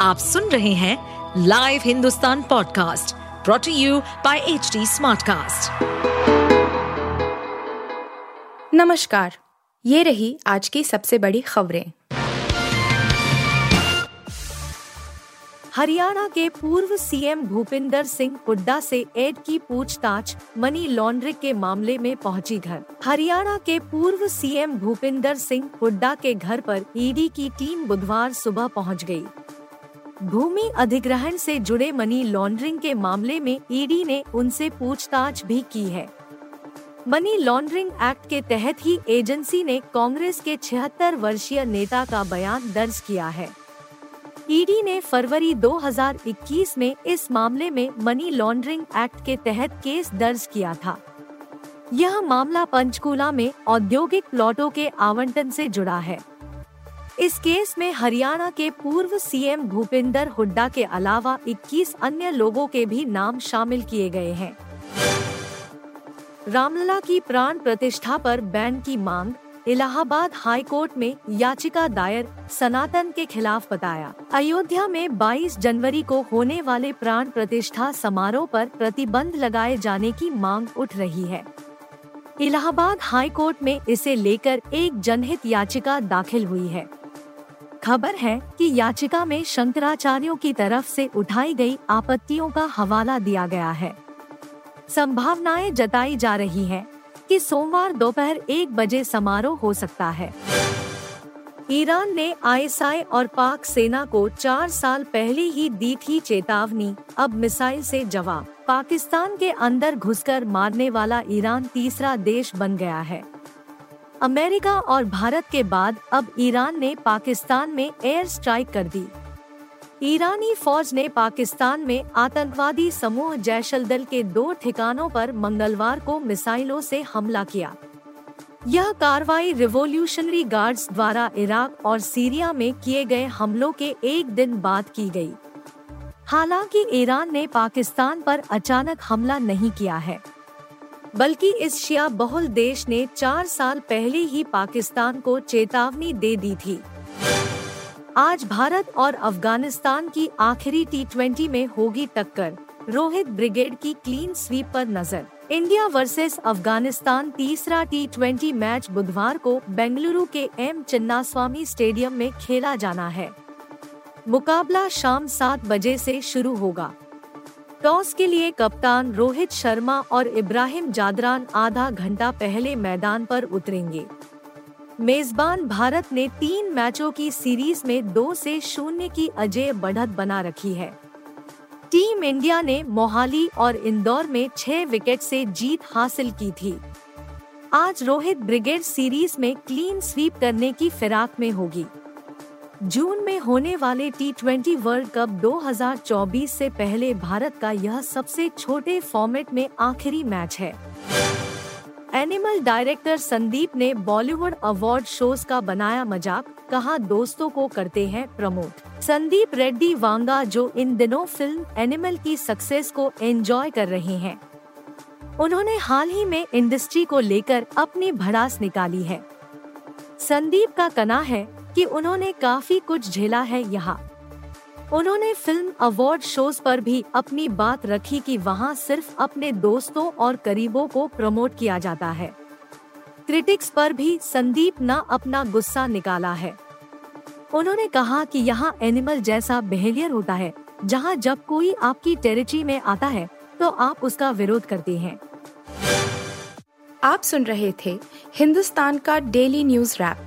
आप सुन रहे हैं live Hindustan podcast brought to you by H Smartcast. नमस्कार, ये रही आज की सबसे बड़ी खबरें हरियाणा के पूर्व सीएम भूपिंदर सिंह हुड्डा से एड की पूछताछ मनी लॉन्ड्रिंग के मामले में पहुँची घर हरियाणा के पूर्व सीएम भूपिंदर सिंह हुड्डा के घर पर ईडी की टीम बुधवार सुबह पहुँच गई। भूमि अधिग्रहण से जुड़े मनी लॉन्ड्रिंग के मामले में ईडी ने उनसे पूछताछ भी की है। मनी लॉन्ड्रिंग एक्ट के तहत ही एजेंसी ने कांग्रेस के छिहत्तर वर्षीय नेता का बयान दर्ज किया है। ईडी ने फरवरी 2021 में इस मामले में मनी लॉन्ड्रिंग एक्ट के तहत केस दर्ज किया था। यह मामला पंचकूला में औद्योगिक प्लॉटों के आवंटन से जुड़ा है। इस केस में हरियाणा के पूर्व सीएम भूपिंदर हुड्डा के अलावा 21 अन्य लोगों के भी नाम शामिल किए गए हैं। रामलला की प्राण प्रतिष्ठा पर बैन की मांग, इलाहाबाद हाई कोर्ट में याचिका दायर, सनातन के खिलाफ बताया। अयोध्या में 22 जनवरी को होने वाले प्राण प्रतिष्ठा समारोह पर प्रतिबंध लगाए जाने की मांग उठ रही है। इलाहाबाद हाई कोर्ट में इसे लेकर एक जनहित याचिका दाखिल हुई है। खबर है कि याचिका में शंकराचार्यों की तरफ़ से उठाई गई आपत्तियों का हवाला दिया गया है। संभावनाएँ जताई जा रही हैं कि सोमवार दोपहर एक बजे समारोह हो सकता है। ईरान ने आईएसआई और पाक सेना को चार साल पहले ही दी थी चेतावनी, अब मिसाइल से जवाब। पाकिस्तान के अंदर घुसकर मारने वाला ईरान तीसरा देश बन गया है। अमेरिका और भारत के बाद अब ईरान ने पाकिस्तान में एयर स्ट्राइक कर दी। ईरानी फौज ने पाकिस्तान में आतंकवादी समूह जैशल दल के दो ठिकानों पर मंगलवार को मिसाइलों से हमला किया। यह कार्रवाई रिवोल्यूशनरी गार्ड्स द्वारा इराक और सीरिया में किए गए हमलों के एक दिन बाद की गई। हालाँकि ईरान ने पाकिस्तान पर अचानक हमला नहीं किया है। बल्कि इस शिया बहुल देश ने चार साल पहले ही पाकिस्तान को चेतावनी दे दी थी। आज भारत और अफ़गानिस्तान की आखिरी टी में होगी टक्कर। रोहित ब्रिगेड की क्लीन स्वीप पर नज़र। इंडिया वर्सेस अफ़गानिस्तान तीसरा टी मैच बुधवार को बेंगलुरु के एम चिन्नास्वामी स्टेडियम में खेला जाना है। मुकाबला शाम सात बजे से शुरू होगा। टॉस के लिए कप्तान रोहित शर्मा और इब्राहिम जादरान आधा घंटा पहले मैदान पर उतरेंगे। मेजबान भारत ने तीन मैचों की सीरीज़ में दो से शून्य की अजय बढ़त बना रखी है। टीम इंडिया ने मोहाली और इंदौर में छह विकेट से जीत हासिल की थी। आज रोहित ब्रिगेड सीरीज़ में क्लीन स्वीप करने की फिराक में होगी। जून में होने वाले टी ट्वेंटी वर्ल्ड कप 2024 से पहले भारत का यह सबसे छोटे फॉर्मेट में आखिरी मैच है। एनिमल डायरेक्टर संदीप ने बॉलीवुड अवार्ड शोज़ का बनाया मज़ाक, कहा दोस्तों को करते हैं प्रमोट संदीप रेड्डी वांगा, जो इन दिनों फ़िल्म एनिमल की सक्सेस को एंजॉय कर रहे हैं। उन्होंने हाल ही में इंडस्ट्री को लेकर अपनी भड़ास निकाली है। संदीप का कना है कि उन्होंने काफ़ी कुछ झेला है यहाँ। उन्होंने फ़िल्म अवार्ड शोज़ पर भी अपनी बात रखी कि वहाँ सिर्फ़ अपने दोस्तों और करीबों को प्रमोट किया जाता है। क्रिटिक्स पर भी संदीप न अपना गुस्सा निकाला है। उन्होंने कहा कि यहाँ एनिमल जैसा बिहेवियर होता है, जहाँ जब कोई आपकी टेरिटरी में आता है तो आप उसका विरोध करते हैं। आप सुन रहे थे हिंदुस्तान का डेली न्यूज़ रैप।